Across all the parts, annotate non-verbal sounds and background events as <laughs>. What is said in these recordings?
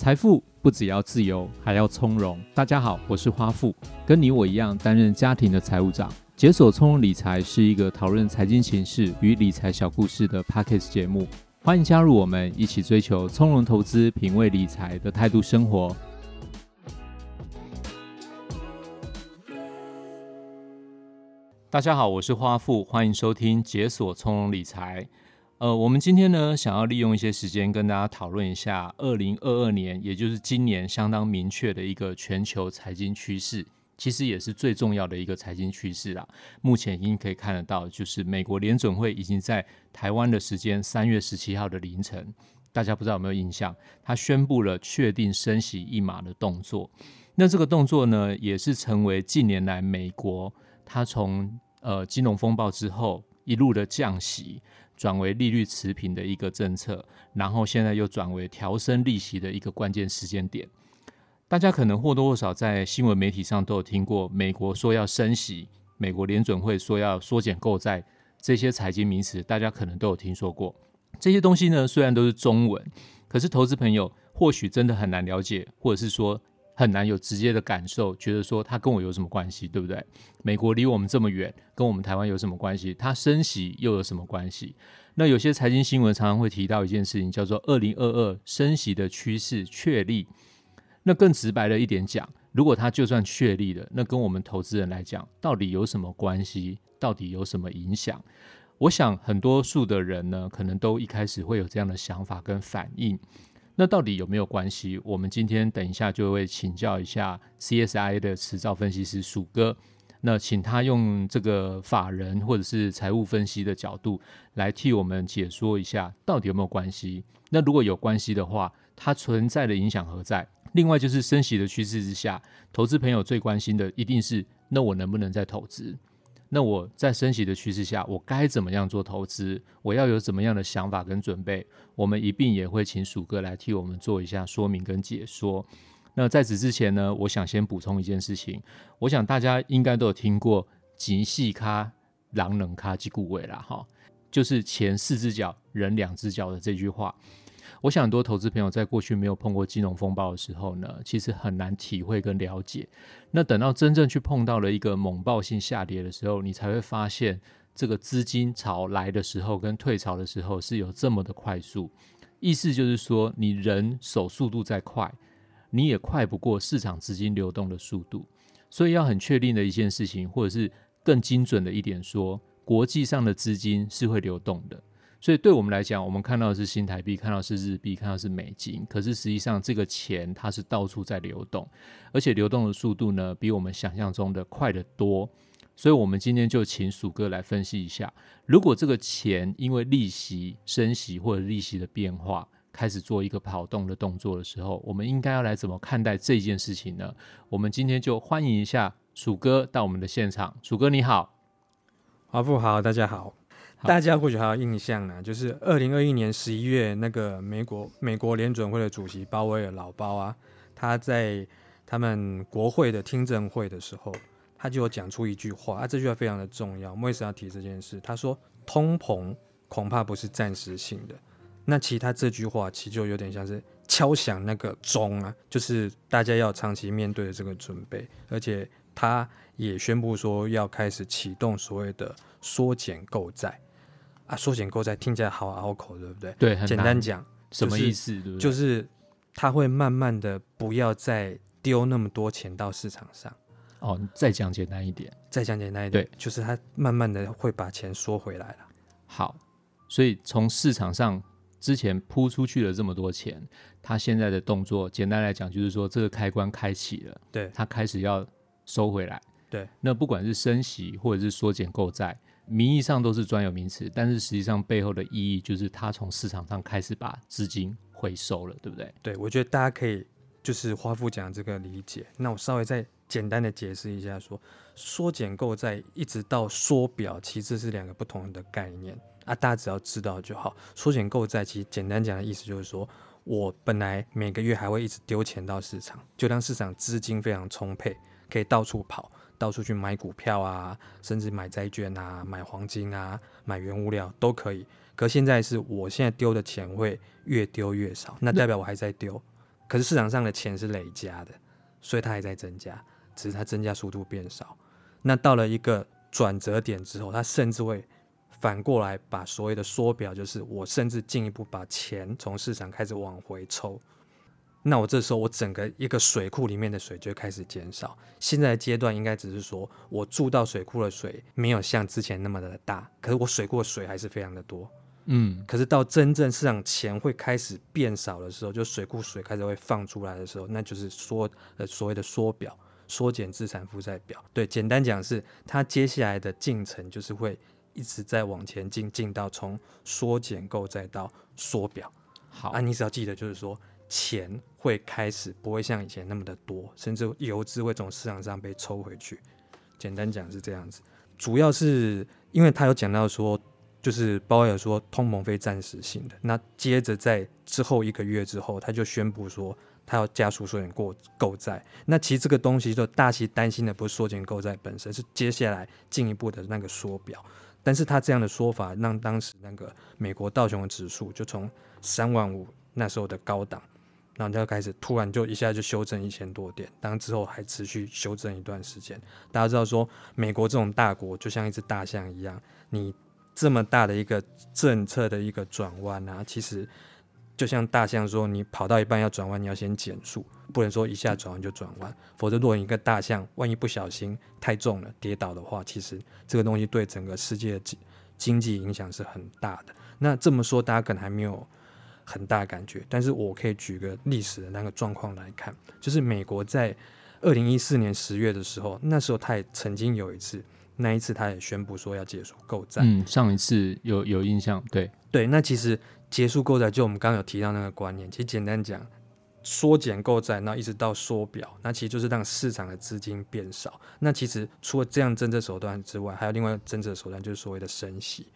财富不只要自由，还要从容。大家好，我是花富，跟你我一样担任家庭的财务长。解锁从容理财是一个讨论财经形势与理财小故事的 Podcast 节目，欢迎加入我们，一起追求从容投资、品味理财的态度生活。大家好，我是花富，欢迎收听解锁从容理财。呃，我们今天呢，想要利用一些时间跟大家讨论一下二零二二年，也就是今年相当明确的一个全球财经趋势，其实也是最重要的一个财经趋势啦。目前已经可以看得到，就是美国联准会已经在台湾的时间三月十七号的凌晨，大家不知道有没有印象，他宣布了确定升息一码的动作。那这个动作呢，也是成为近年来美国他从呃金融风暴之后一路的降息。转为利率持平的一个政策，然后现在又转为调升利息的一个关键时间点。大家可能或多或少在新闻媒体上都有听过，美国说要升息，美国联准会说要缩减购债，这些财经名词大家可能都有听说过。这些东西呢，虽然都是中文，可是投资朋友或许真的很难了解，或者是说。很难有直接的感受，觉得说它跟我有什么关系，对不对？美国离我们这么远，跟我们台湾有什么关系？它升息又有什么关系？那有些财经新闻常常会提到一件事情，叫做“二零二二升息的趋势确立”。那更直白的一点讲，如果它就算确立了，那跟我们投资人来讲，到底有什么关系？到底有什么影响？我想很多数的人呢，可能都一开始会有这样的想法跟反应。那到底有没有关系？我们今天等一下就会请教一下 CSI 的持照分析师鼠哥，那请他用这个法人或者是财务分析的角度来替我们解说一下，到底有没有关系？那如果有关系的话，它存在的影响何在？另外就是升息的趋势之下，投资朋友最关心的一定是，那我能不能再投资？那我在升息的趋势下，我该怎么样做投资？我要有怎么样的想法跟准备？我们一并也会请鼠哥来替我们做一下说明跟解说。那在此之前呢，我想先补充一件事情。我想大家应该都有听过“钱四脚，人两脚”这句话啦，哈，就是前四只脚，人两只脚的这句话。我想很多投资朋友在过去没有碰过金融风暴的时候呢，其实很难体会跟了解。那等到真正去碰到了一个猛暴性下跌的时候，你才会发现这个资金潮来的时候跟退潮的时候是有这么的快速。意思就是说，你人手速度再快，你也快不过市场资金流动的速度。所以要很确定的一件事情，或者是更精准的一点说，国际上的资金是会流动的。所以对我们来讲，我们看到的是新台币，看到是日币，看到是美金。可是实际上，这个钱它是到处在流动，而且流动的速度呢，比我们想象中的快得多。所以，我们今天就请鼠哥来分析一下，如果这个钱因为利息升息或者利息的变化，开始做一个跑动的动作的时候，我们应该要来怎么看待这件事情呢？我们今天就欢迎一下鼠哥到我们的现场。鼠哥你好，华富好，大家好。大家或许还有印象呢，就是二零二一年十一月那个美国美国联准会的主席鲍威尔老鲍啊，他在他们国会的听证会的时候，他就有讲出一句话啊，这句话非常的重要。我为什么要提这件事？他说通膨恐怕不是暂时性的。那其他这句话其实就有点像是敲响那个钟啊，就是大家要长期面对的这个准备，而且他也宣布说要开始启动所谓的缩减购债。啊，缩减购债听起来好拗口，对不对？对，简单讲，什么意思？就是它会慢慢的不要再丢那么多钱到市场上。哦，再讲简单一点，再讲简单一点，对，就是他慢慢的会把钱缩回来了。好，所以从市场上之前扑出去了这么多钱，他现在的动作，简单来讲就是说这个开关开启了，对，他开始要收回来。对，那不管是升息或者是缩减购债。名义上都是专有名词，但是实际上背后的意义就是它从市场上开始把资金回收了，对不对？对，我觉得大家可以就是花富讲这个理解。那我稍微再简单的解释一下说，缩减购债一直到缩表，其实是两个不同的概念啊，大家只要知道就好。缩减购债其实简单讲的意思就是说，我本来每个月还会一直丢钱到市场，就当市场资金非常充沛，可以到处跑。到处去买股票啊，甚至买债券啊，买黄金啊，买原物料都可以。可现在是我现在丢的钱会越丢越少，那代表我还在丢。可是市场上的钱是累加的，所以它还在增加，只是它增加速度变少。那到了一个转折点之后，它甚至会反过来把所谓的缩表，就是我甚至进一步把钱从市场开始往回抽。那我这时候我整个一个水库里面的水就开始减少。现在的阶段应该只是说我注到水库的水没有像之前那么的大，可是我水库的水还是非常的多。嗯，可是到真正市场钱会开始变少的时候，就水库水开始会放出来的时候，那就是缩呃所谓的缩表，缩减资产负债表。对，简单讲是它接下来的进程就是会一直在往前进，进到从缩减购债到缩表。好，啊，你只要记得就是说。钱会开始不会像以前那么的多，甚至游资会从市场上被抽回去。简单讲是这样子，主要是因为他有讲到说，就是鲍威尔说通膨非暂时性的。那接着在之后一个月之后，他就宣布说他要加速缩减过购债。那其实这个东西就大家担心的不是缩减购债本身，是接下来进一步的那个缩表。但是他这样的说法让当时那个美国道琼的指数就从三万五那时候的高档。然后就开始突然就一下就修正一千多点，当之后还持续修正一段时间。大家知道说，美国这种大国就像一只大象一样，你这么大的一个政策的一个转弯啊，其实就像大象说，你跑到一半要转弯，你要先减速，不能说一下转弯就转弯，否则如果一个大象万一不小心太重了跌倒的话，其实这个东西对整个世界的经经济影响是很大的。那这么说，大家可能还没有。很大感觉，但是我可以举个历史的那个状况来看，就是美国在二零一四年十月的时候，那时候他也曾经有一次，那一次他也宣布说要结束购债。嗯，上一次有有印象，对对，那其实结束购债，就我们刚刚有提到那个观念，其实简单讲，缩减购债，然后一直到缩表，那其实就是让市场的资金变少。那其实除了这样政策手段之外，还有另外政策手段，就是所谓的升息。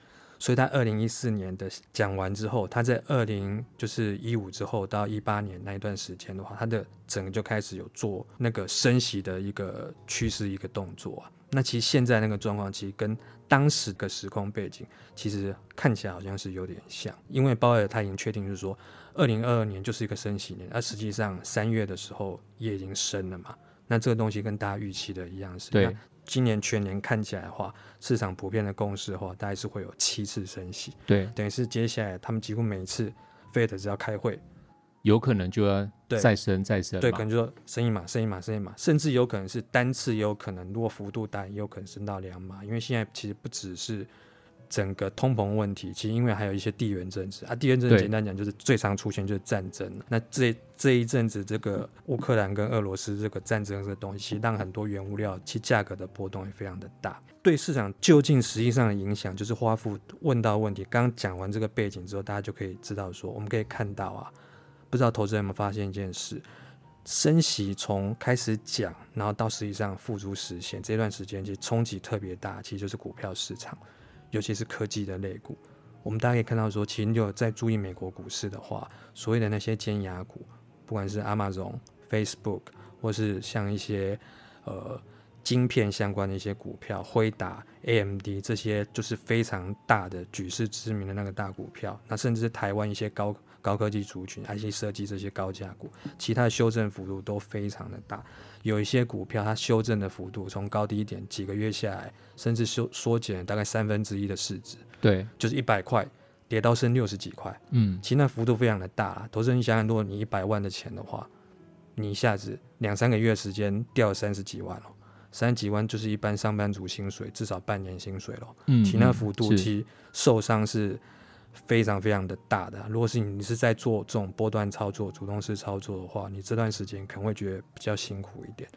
所以，他二零一四年的讲完之后，他在二零就是一五之后到一八年那一段时间的话，他的整个就开始有做那个升息的一个趋势一个动作啊。那其实现在那个状况，其实跟当时的时空背景，其实看起来好像是有点像，因为鲍尔他已经确定就是说，二零二二年就是一个升息年，而实际上三月的时候也已经升了嘛。那这个东西跟大家预期的一样是对。今年全年看起来的话，市场普遍的共识的话，大概是会有七次升息。对，等于是接下来他们几乎每一次 Fed 只要开会，有可能就要再升再升。对，可能就说升一码，升一码，升一码，甚至有可能是单次，也有可能如果幅度大，也有可能升到两码。因为现在其实不只是。整个通膨问题，其实因为还有一些地缘政治啊，地缘政治简单讲就是最常出现就是战争。那这这一阵子，这个乌克兰跟俄罗斯这个战争这个东西，让很多原物料其价格的波动也非常的大。对市场究竟实际上的影响，就是花富问到问题。刚刚讲完这个背景之后，大家就可以知道说，我们可以看到啊，不知道投资人有没有发现一件事，升息从开始讲，然后到实际上付诸实现这段时间，其实冲击特别大，其实就是股票市场。尤其是科技的类股，我们大家可以看到说，其实你有在注意美国股市的话，所谓的那些尖牙股，不管是 Amazon、Facebook，或是像一些呃晶片相关的一些股票，辉达、AMD 这些，就是非常大的举世知名的那个大股票。那甚至是台湾一些高高科技族群，IC 设计这些高价股，其他的修正幅度都非常的大。有一些股票，它修正的幅度从高低点几个月下来，甚至缩缩减了大概三分之一的市值。对，就是一百块跌到剩六十几块。嗯，其实那幅度非常的大。投资人，你想想，如果你一百万的钱的话，你一下子两三个月时间掉了三十几万了，三十几万就是一般上班族薪水至少半年薪水了。嗯，其那幅度其实受伤是。非常非常的大的，如果是你是在做这种波段操作、主动式操作的话，你这段时间可能会觉得比较辛苦一点。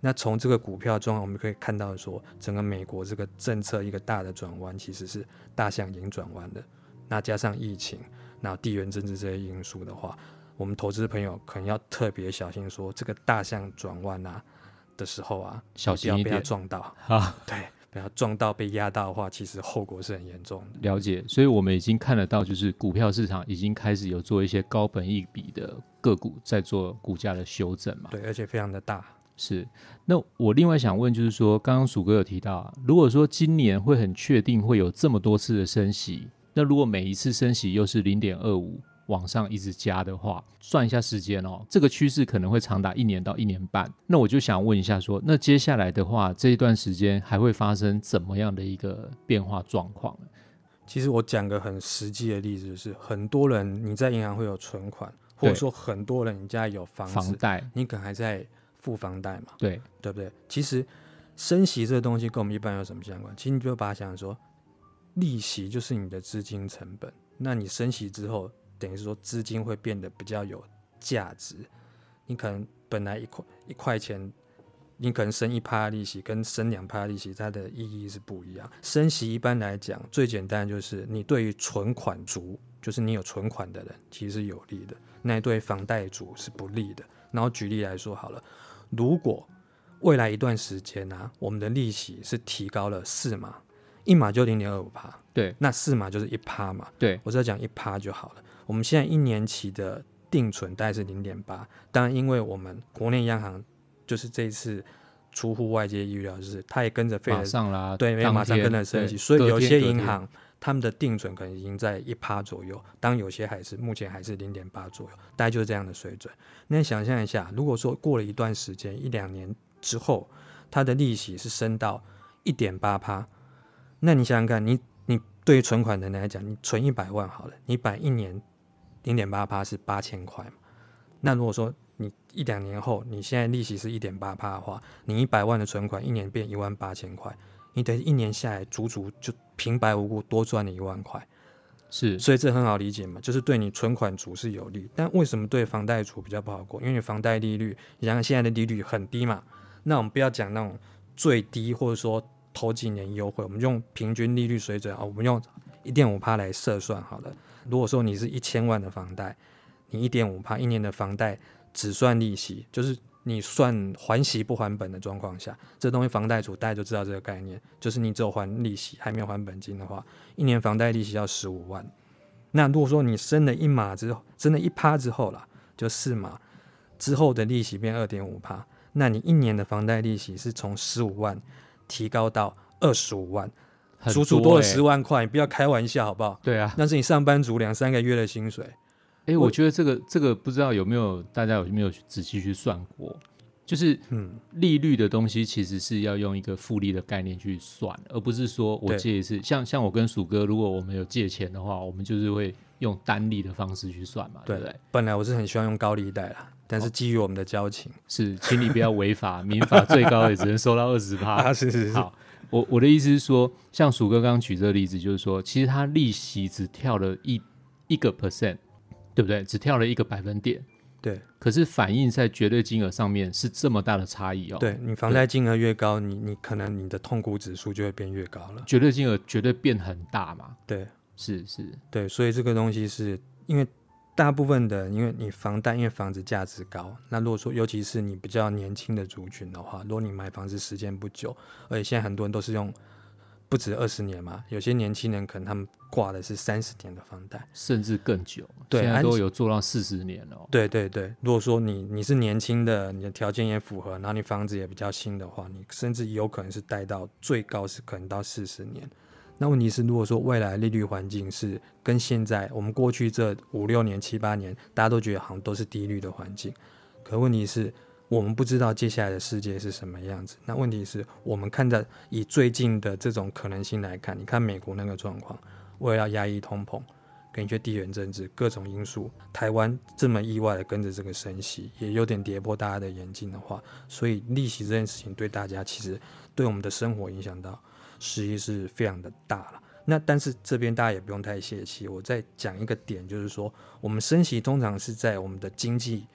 那从这个股票状况，我们可以看到说，整个美国这个政策一个大的转弯，其实是大象已经转弯的。那加上疫情，然后地缘政治这些因素的话，我们投资朋友可能要特别小心，说这个大象转弯啊的时候啊，小心不要被它撞到 <laughs> 啊。对。然后撞到被压到的话，其实后果是很严重的。了解，所以我们已经看得到，就是股票市场已经开始有做一些高本益比的个股在做股价的修正嘛。对，而且非常的大。是。那我另外想问，就是说，刚刚鼠哥有提到，如果说今年会很确定会有这么多次的升息，那如果每一次升息又是零点二五，往上一直加的话，算一下时间哦，这个趋势可能会长达一年到一年半。那我就想问一下说，说那接下来的话，这一段时间还会发生怎么样的一个变化状况？其实我讲个很实际的例子，就是很多人你在银行会有存款，或者说很多人你家有房子，房贷，你可能还在付房贷嘛？对，对不对？其实升息这个东西跟我们一般有什么相关？其实你就把它想成说，利息就是你的资金成本。那你升息之后，等于是说资金会变得比较有价值。你可能本来一块一块钱，你可能升一趴利息，跟升两趴利息，它的意义是不一样。升息一般来讲，最简单就是你对于存款族，就是你有存款的人，其实是有利的。那对房贷族是不利的。然后举例来说好了，如果未来一段时间呢、啊，我们的利息是提高了四码。一码就零点二五趴，对，那四码就是一趴嘛，对，我只要讲一趴就好了。我们现在一年期的定存大概是零点八，当然因为我们国内央行就是这一次出乎外界预料，就是它也跟着马上啦，对，没有马上跟着升息，所以有些银行他们的定存可能已经在一趴左右，当有些还是目前还是零点八左右，大概就是这样的水准。那你想象一下，如果说过了一段时间一两年之后，它的利息是升到一点八趴。那你想想看，你你对于存款人来讲，你存一百万好了，你摆一年零点八趴是八千块嘛？那如果说你一两年后，你现在利息是一点八趴的话，你一百万的存款一年变一万八千块，你等于一年下来足足就平白无故多赚了一万块。是，所以这很好理解嘛，就是对你存款族是有利，但为什么对房贷族比较不好过？因为你房贷利率，你想想现在的利率很低嘛，那我们不要讲那种最低，或者说。头几年优惠，我们用平均利率水准啊，我们用一点五趴来设算好了。如果说你是一千万的房贷，你一点五趴一年的房贷只算利息，就是你算还息不还本的状况下，这东西房贷族大家就知道这个概念，就是你只有还利息还没有还本金的话，一年房贷利息要十五万。那如果说你升了一码之后，升了一趴之后啦，就四码之后的利息变二点五趴，那你一年的房贷利息是从十五万。提高到二十五万，足足多了十万块，你不要开玩笑好不好？对啊，那是你上班族两三个月的薪水。哎、欸，我觉得这个这个不知道有没有大家有没有仔细去算过？就是嗯，利率的东西其实是要用一个复利的概念去算，而不是说我借一次，像像我跟鼠哥，如果我们有借钱的话，我们就是会用单利的方式去算嘛，对不对？本来我是很希望用高利贷啦。但是基于我们的交情，哦、是，请你不要违法，<laughs> 民法最高也只能收到二十趴。<laughs> 啊，是是是。好，我我的意思是说，像鼠哥刚刚举这个例子，就是说，其实他利息只跳了一一个 percent，对不对？只跳了一个百分点。对。可是反映在绝对金额上面是这么大的差异哦。对，你房贷金额越高，你你可能你的痛苦指数就会变越高了。绝对金额绝对变很大嘛。对，是是。对，所以这个东西是因为。大部分的，因为你房贷，因为房子价值高，那如果说，尤其是你比较年轻的族群的话，如果你买房子时间不久，而且现在很多人都是用不止二十年嘛，有些年轻人可能他们挂的是三十年的房贷，甚至更久，对，现在都有做到四十年了。对对对，如果说你你是年轻的，你的条件也符合，然后你房子也比较新的话，你甚至有可能是贷到最高是可能到四十年。那问题是，如果说未来利率环境是跟现在我们过去这五六年、七八年，大家都觉得好像都是低率的环境，可问题是我们不知道接下来的世界是什么样子。那问题是我们看着以最近的这种可能性来看，你看美国那个状况，为了要压抑通膨，跟一些地缘政治各种因素，台湾这么意外的跟着这个升息，也有点跌破大家的眼镜的话，所以利息这件事情对大家其实对我们的生活影响到。实际是非常的大了，那但是这边大家也不用太泄气。我再讲一个点，就是说我们升息通常是在我们的经济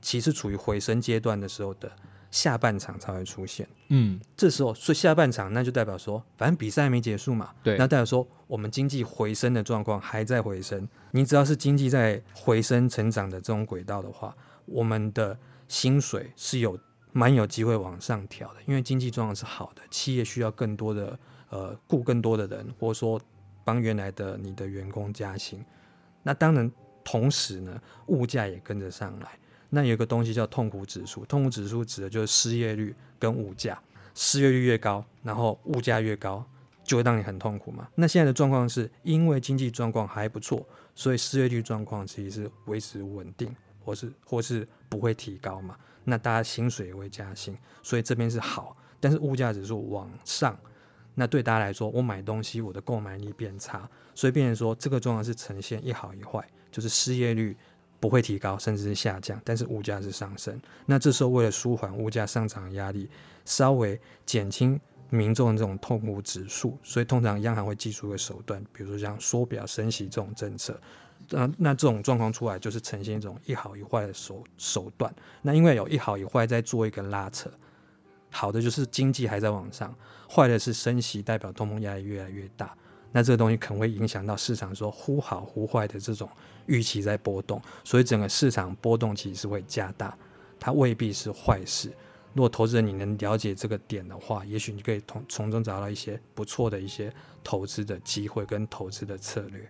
其实处于回升阶段的时候的下半场才会出现。嗯，这时候所以下半场那就代表说，反正比赛还没结束嘛。对，那代表说我们经济回升的状况还在回升。你只要是经济在回升成长的这种轨道的话，我们的薪水是有蛮有机会往上调的，因为经济状况是好的，企业需要更多的。呃，雇更多的人，或者说帮原来的你的员工加薪，那当然同时呢，物价也跟着上来。那有一个东西叫痛苦指数，痛苦指数指的就是失业率跟物价，失业率越高，然后物价越高，就会让你很痛苦嘛。那现在的状况是因为经济状况还不错，所以失业率状况其实是维持稳定，或是或是不会提高嘛。那大家薪水也会加薪，所以这边是好。但是物价指数往上，那对大家来说，我买东西我的购买力变差，所以变成说这个状况是呈现一好一坏，就是失业率不会提高，甚至是下降，但是物价是上升。那这时候为了舒缓物价上涨压力，稍微减轻民众的这种痛苦指数，所以通常央行会祭出一个手段，比如说像缩表、升息这种政策。那那这种状况出来，就是呈现一种一好一坏的手手段。那因为有一好一坏在做一个拉扯。好的就是经济还在往上，坏的是升息，代表通膨压力越来越大。那这个东西可能会影响到市场说忽好忽坏的这种预期在波动，所以整个市场波动其实是会加大，它未必是坏事。如果投资人你能了解这个点的话，也许你可以从从中找到一些不错的一些投资的机会跟投资的策略。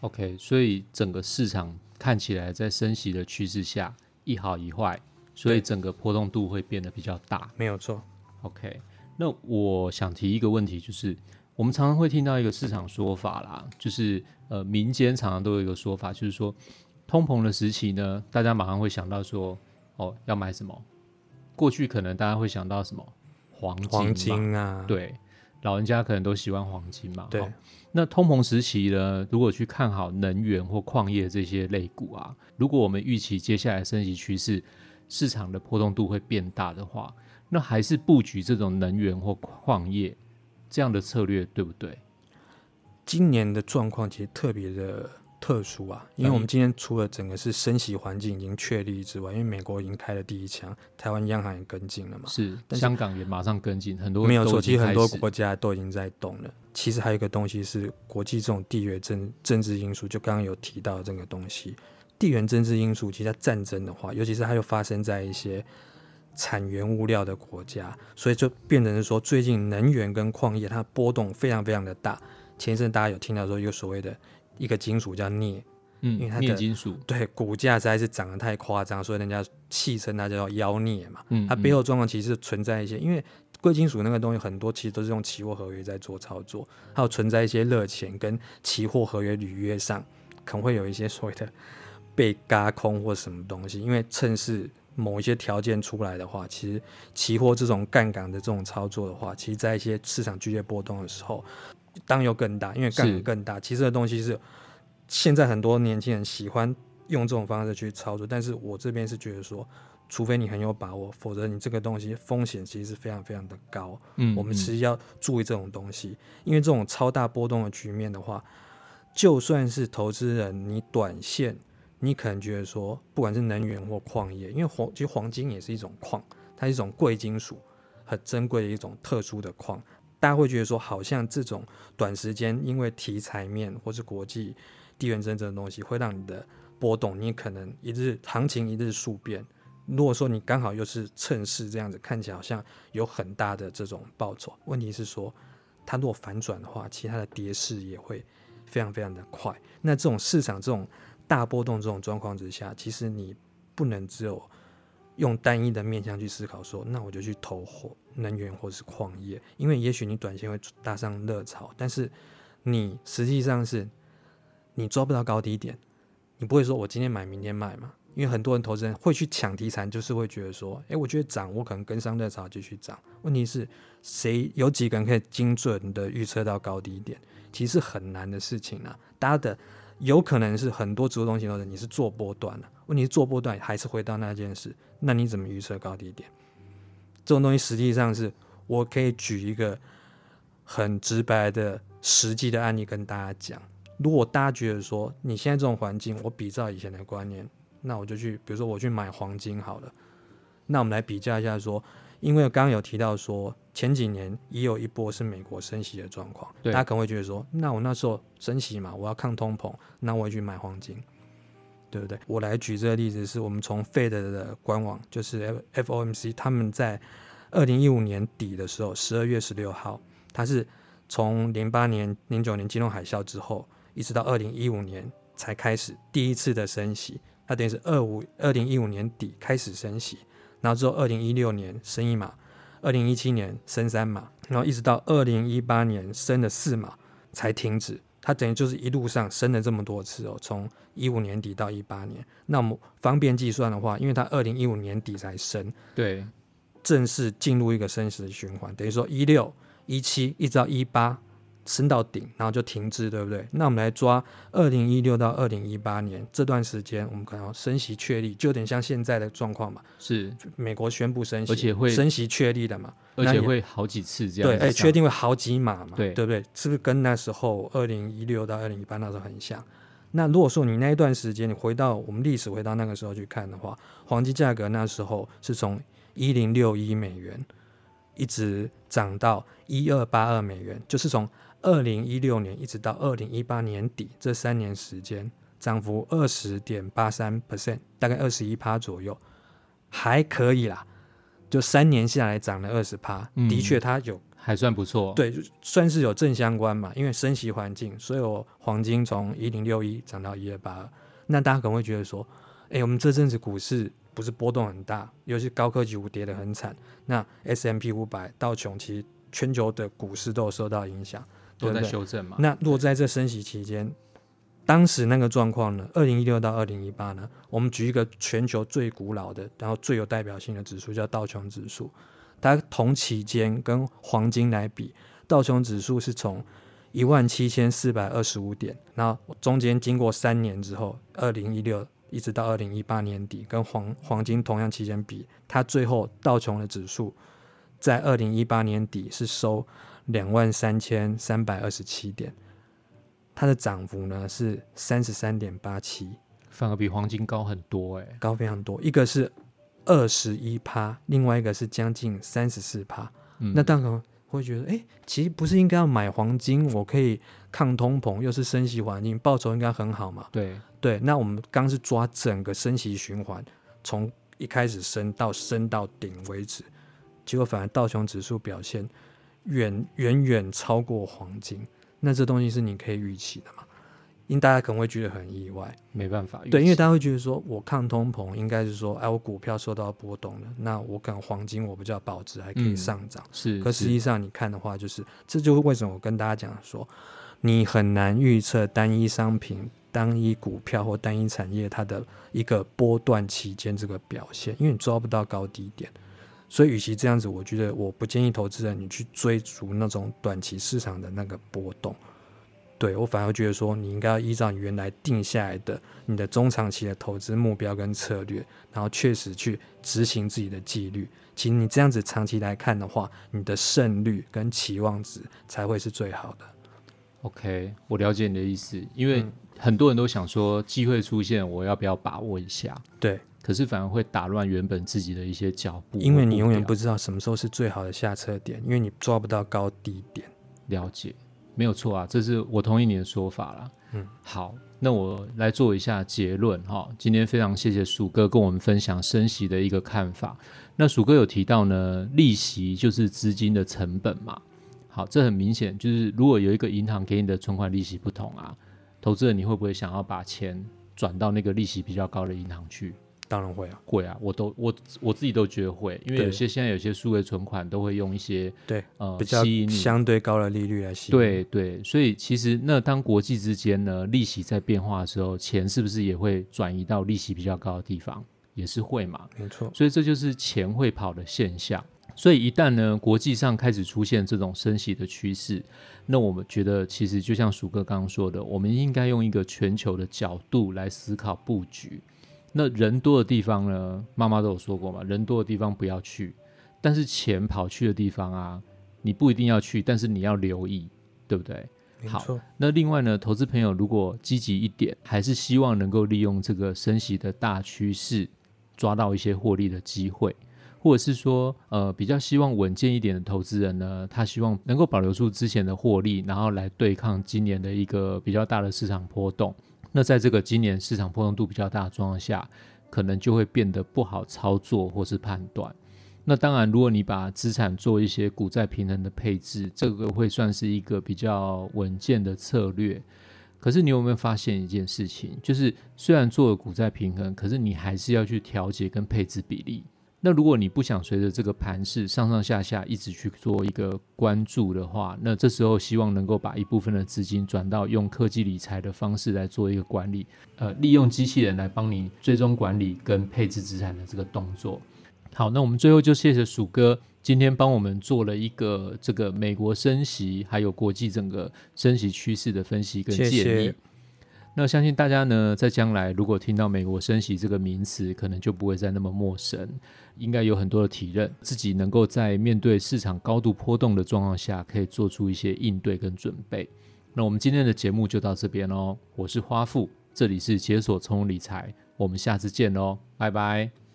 OK，所以整个市场看起来在升息的趋势下一好一坏，所以整个波动度会变得比较大。没有错。OK，那我想提一个问题，就是我们常常会听到一个市场说法啦，就是呃民间常常都有一个说法，就是说通膨的时期呢，大家马上会想到说哦要买什么？过去可能大家会想到什么黄金？黄金啊，对。老人家可能都喜欢黄金嘛，对。那通膨时期呢，如果去看好能源或矿业这些类股啊，如果我们预期接下来升息趋势，市场的波动度会变大的话，那还是布局这种能源或矿业这样的策略，对不对？今年的状况其实特别的。特殊啊，因为我们今天除了整个是升息环境已经确立之外，因为美国已经开了第一枪，台湾央行也跟进了嘛，是，香港也马上跟进，很多没有错，其实很多国家都已经在动了。其实还有一个东西是国际这种地缘政政治因素，就刚刚有提到这个东西，地缘政治因素，其实它战争的话，尤其是它又发生在一些产原物料的国家，所以就变成是说，最近能源跟矿业它波动非常非常的大。前一阵大家有听到说，一个所谓的。一个金属叫镍，嗯，因为它的金属对股价实在是涨得太夸张，所以人家戏称它叫妖镍嘛。嗯，它背后状况其实存在一些，因为贵金属那个东西很多其实都是用期货合约在做操作，还有存在一些热钱跟期货合约履约上可能会有一些所谓的被轧空或什么东西，因为趁势某一些条件出来的话，其实期货这种杠杆的这种操作的话，其实在一些市场剧烈波动的时候。当又更大，因为杠杆更大。其实的东西是现在很多年轻人喜欢用这种方式去操作，但是我这边是觉得说，除非你很有把握，否则你这个东西风险其实是非常非常的高。嗯，我们其实要注意这种东西，因为这种超大波动的局面的话，就算是投资人，你短线，你可能觉得说，不管是能源或矿业，因为黄其实黄金也是一种矿，它是一种贵金属，很珍贵的一种特殊的矿。大家会觉得说，好像这种短时间因为题材面或是国际地缘政治的东西，会让你的波动，你可能一日行情一日数变。如果说你刚好又是趁势这样子，看起来好像有很大的这种报酬，问题是说，它如果反转的话，其他的跌势也会非常非常的快。那这种市场这种大波动这种状况之下，其实你不能只有用单一的面向去思考说，那我就去投货。能源或是矿业，因为也许你短线会搭上热潮，但是你实际上是你抓不到高低点，你不会说我今天买明天卖嘛？因为很多人投资人会去抢题材，就是会觉得说，诶，我觉得涨，我可能跟上热潮继续涨。问题是谁有几个人可以精准的预测到高低点？其实很难的事情啊。大家的有可能是很多主动型投资人，你是做波段的，问题是做波段还是回到那件事？那你怎么预测高低点？这种东西实际上是我可以举一个很直白的实际的案例跟大家讲。如果大家觉得说你现在这种环境，我比照以前的观念，那我就去，比如说我去买黄金好了。那我们来比较一下说，因为刚刚有提到说前几年也有一波是美国升息的状况，大家可能会觉得说，那我那时候升息嘛，我要抗通膨，那我也去买黄金。对不对？我来举这个例子，是我们从 Fed 的官网，就是 FOMC，他们在二零一五年底的时候，十二月十六号，它是从零八年、零九年金融海啸之后，一直到二零一五年才开始第一次的升息。它等于是二五二零一五年底开始升息，然后之后二零一六年升一码，二零一七年升三码，然后一直到二零一八年升了四码才停止。它等于就是一路上升了这么多次哦，从一五年底到一八年。那我们方便计算的话，因为它二零一五年底才升，对，正式进入一个升息的循环，等于说一六一七一直到一八。升到顶，然后就停滞，对不对？那我们来抓二零一六到二零一八年这段时间，我们可能升息确立，就有点像现在的状况嘛。是美国宣布升息，而且会升息确立的嘛，而且会好几次这样。对，哎，确定会好几码嘛，对，对不对？是不是跟那时候二零一六到二零一八那时候很像？那如果说你那一段时间，你回到我们历史，回到那个时候去看的话，黄金价格那时候是从一零六一美元一直涨到一二八二美元，就是从。二零一六年一直到二零一八年底这三年时间，涨幅二十点八三 percent，大概二十一趴左右，还可以啦。就三年下来涨了二十趴，的确它有还算不错，对，算是有正相关嘛。因为升息环境，所以我黄金从一零六一涨到一二八二。那大家可能会觉得说，哎，我们这阵子股市不是波动很大，尤其高科技股跌得很惨。那 S M P 五百道琼其实全球的股市都有受到影响。都在修正嘛？那若在这升息期间，当时那个状况呢？二零一六到二零一八呢？我们举一个全球最古老的，然后最有代表性的指数，叫道琼指数。它同期间跟黄金来比，道琼指数是从一万七千四百二十五点，然后中间经过三年之后，二零一六一直到二零一八年底，跟黄黄金同样期间比，它最后道琼的指数在二零一八年底是收。两万三千三百二十七点，它的涨幅呢是三十三点八七，反而比黄金高很多哎，高非常多。一个是二十一趴，另外一个是将近三十四趴。嗯、那当然会觉得，哎、欸，其实不是应该要买黄金？我可以抗通膨，又是升息环境，报酬应该很好嘛？对对。那我们刚是抓整个升息循环，从一开始升到升到顶为止，结果反而道琼指数表现。远远远超过黄金，那这东西是你可以预期的嘛？因大家可能会觉得很意外，没办法。对，因为大家会觉得说，我抗通膨，应该是说，哎，我股票受到波动了，那我可能黄金我比较保值，还可以上涨。嗯、是，可实际上你看的话，就是这就是为什么我跟大家讲说，你很难预测单一商品、单一股票或单一产业它的一个波段期间这个表现，因为你抓不到高低点。所以，与其这样子，我觉得我不建议投资人你去追逐那种短期市场的那个波动。对，我反而觉得说，你应该要依照你原来定下来的你的中长期的投资目标跟策略，然后确实去执行自己的纪律。其实你这样子长期来看的话，你的胜率跟期望值才会是最好的。OK，我了解你的意思，因为很多人都想说机会出现，我要不要把握一下？对。可是反而会打乱原本自己的一些脚步，因为你永远不知道什么时候是最好的下车点，因为你抓不到高低点。了解，没有错啊，这是我同意你的说法啦。嗯，好，那我来做一下结论哈。今天非常谢谢鼠哥跟我们分享升息的一个看法。那鼠哥有提到呢，利息就是资金的成本嘛。好，这很明显就是如果有一个银行给你的存款利息不同啊，投资人你会不会想要把钱转到那个利息比较高的银行去？当然会啊，会啊，我都我我自己都觉得会，因为有些现在有些数位存款都会用一些对呃比较相对高的利率来吸引。对对，所以其实那当国际之间呢利息在变化的时候，钱是不是也会转移到利息比较高的地方？也是会嘛，没错。所以这就是钱会跑的现象。所以一旦呢国际上开始出现这种升息的趋势，那我们觉得其实就像鼠哥刚刚说的，我们应该用一个全球的角度来思考布局。那人多的地方呢？妈妈都有说过嘛，人多的地方不要去。但是钱跑去的地方啊，你不一定要去，但是你要留意，对不对？好，那另外呢，投资朋友如果积极一点，还是希望能够利用这个升息的大趋势，抓到一些获利的机会，或者是说，呃，比较希望稳健一点的投资人呢，他希望能够保留住之前的获利，然后来对抗今年的一个比较大的市场波动。那在这个今年市场波动度比较大的状况下，可能就会变得不好操作或是判断。那当然，如果你把资产做一些股债平衡的配置，这个会算是一个比较稳健的策略。可是你有没有发现一件事情？就是虽然做了股债平衡，可是你还是要去调节跟配置比例。那如果你不想随着这个盘势上上下下一直去做一个关注的话，那这时候希望能够把一部分的资金转到用科技理财的方式来做一个管理，呃，利用机器人来帮你追踪管理跟配置资产的这个动作。好，那我们最后就谢谢鼠哥今天帮我们做了一个这个美国升息还有国际整个升息趋势的分析跟建议。谢谢。那相信大家呢，在将来如果听到美国升息这个名词，可能就不会再那么陌生，应该有很多的体认，自己能够在面对市场高度波动的状况下，可以做出一些应对跟准备。那我们今天的节目就到这边喽，我是花富，这里是解锁聪理财，我们下次见喽，拜拜。